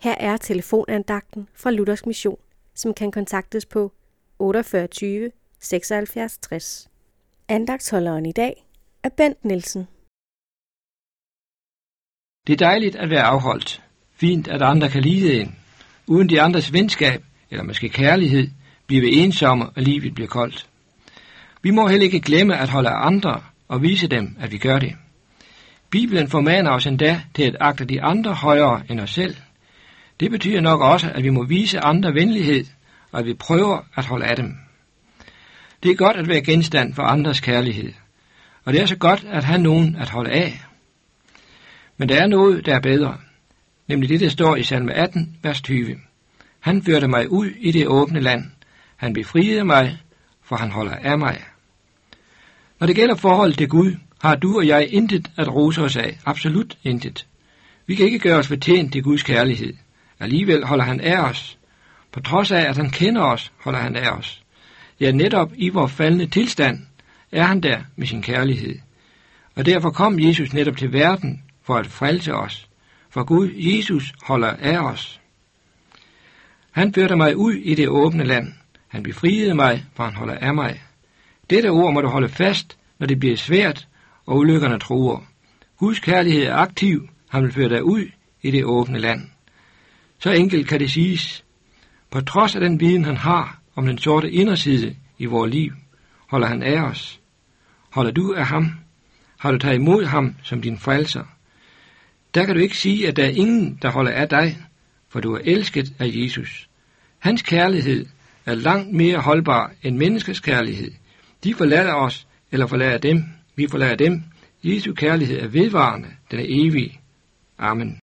Her er telefonandagten fra Luthers Mission, som kan kontaktes på 48 76 60. Andagtsholderen i dag er Bent Nielsen. Det er dejligt at være afholdt. Fint, at andre kan lide en. Uden de andres venskab, eller måske kærlighed, bliver vi ensomme, og livet bliver koldt. Vi må heller ikke glemme at holde af andre og vise dem, at vi gør det. Bibelen formaner os endda til at agte de andre højere end os selv. Det betyder nok også, at vi må vise andre venlighed, og at vi prøver at holde af dem. Det er godt at være genstand for andres kærlighed, og det er så godt at have nogen at holde af. Men der er noget, der er bedre, nemlig det, der står i salme 18, vers 20. Han førte mig ud i det åbne land. Han befriede mig, for han holder af mig. Når det gælder forholdet til Gud, har du og jeg intet at rose os af. Absolut intet. Vi kan ikke gøre os fortjent til Guds kærlighed. Alligevel holder han af os. På trods af, at han kender os, holder han af os. Ja, netop i vores faldende tilstand er han der med sin kærlighed. Og derfor kom Jesus netop til verden for at frelse os. For Gud, Jesus, holder af os. Han førte mig ud i det åbne land. Han befriede mig, for han holder af mig. Dette ord må du holde fast, når det bliver svært, og ulykkerne truer. Guds kærlighed er aktiv. Han vil føre dig ud i det åbne land. Så enkelt kan det siges. På trods af den viden, han har om den sorte inderside i vores liv, holder han af os. Holder du af ham? Har du taget imod ham som din frelser? Der kan du ikke sige, at der er ingen, der holder af dig, for du er elsket af Jesus. Hans kærlighed er langt mere holdbar end menneskets kærlighed. De forlader os, eller forlader dem. Vi forlader dem. Jesu kærlighed er vedvarende, den er evig. Amen.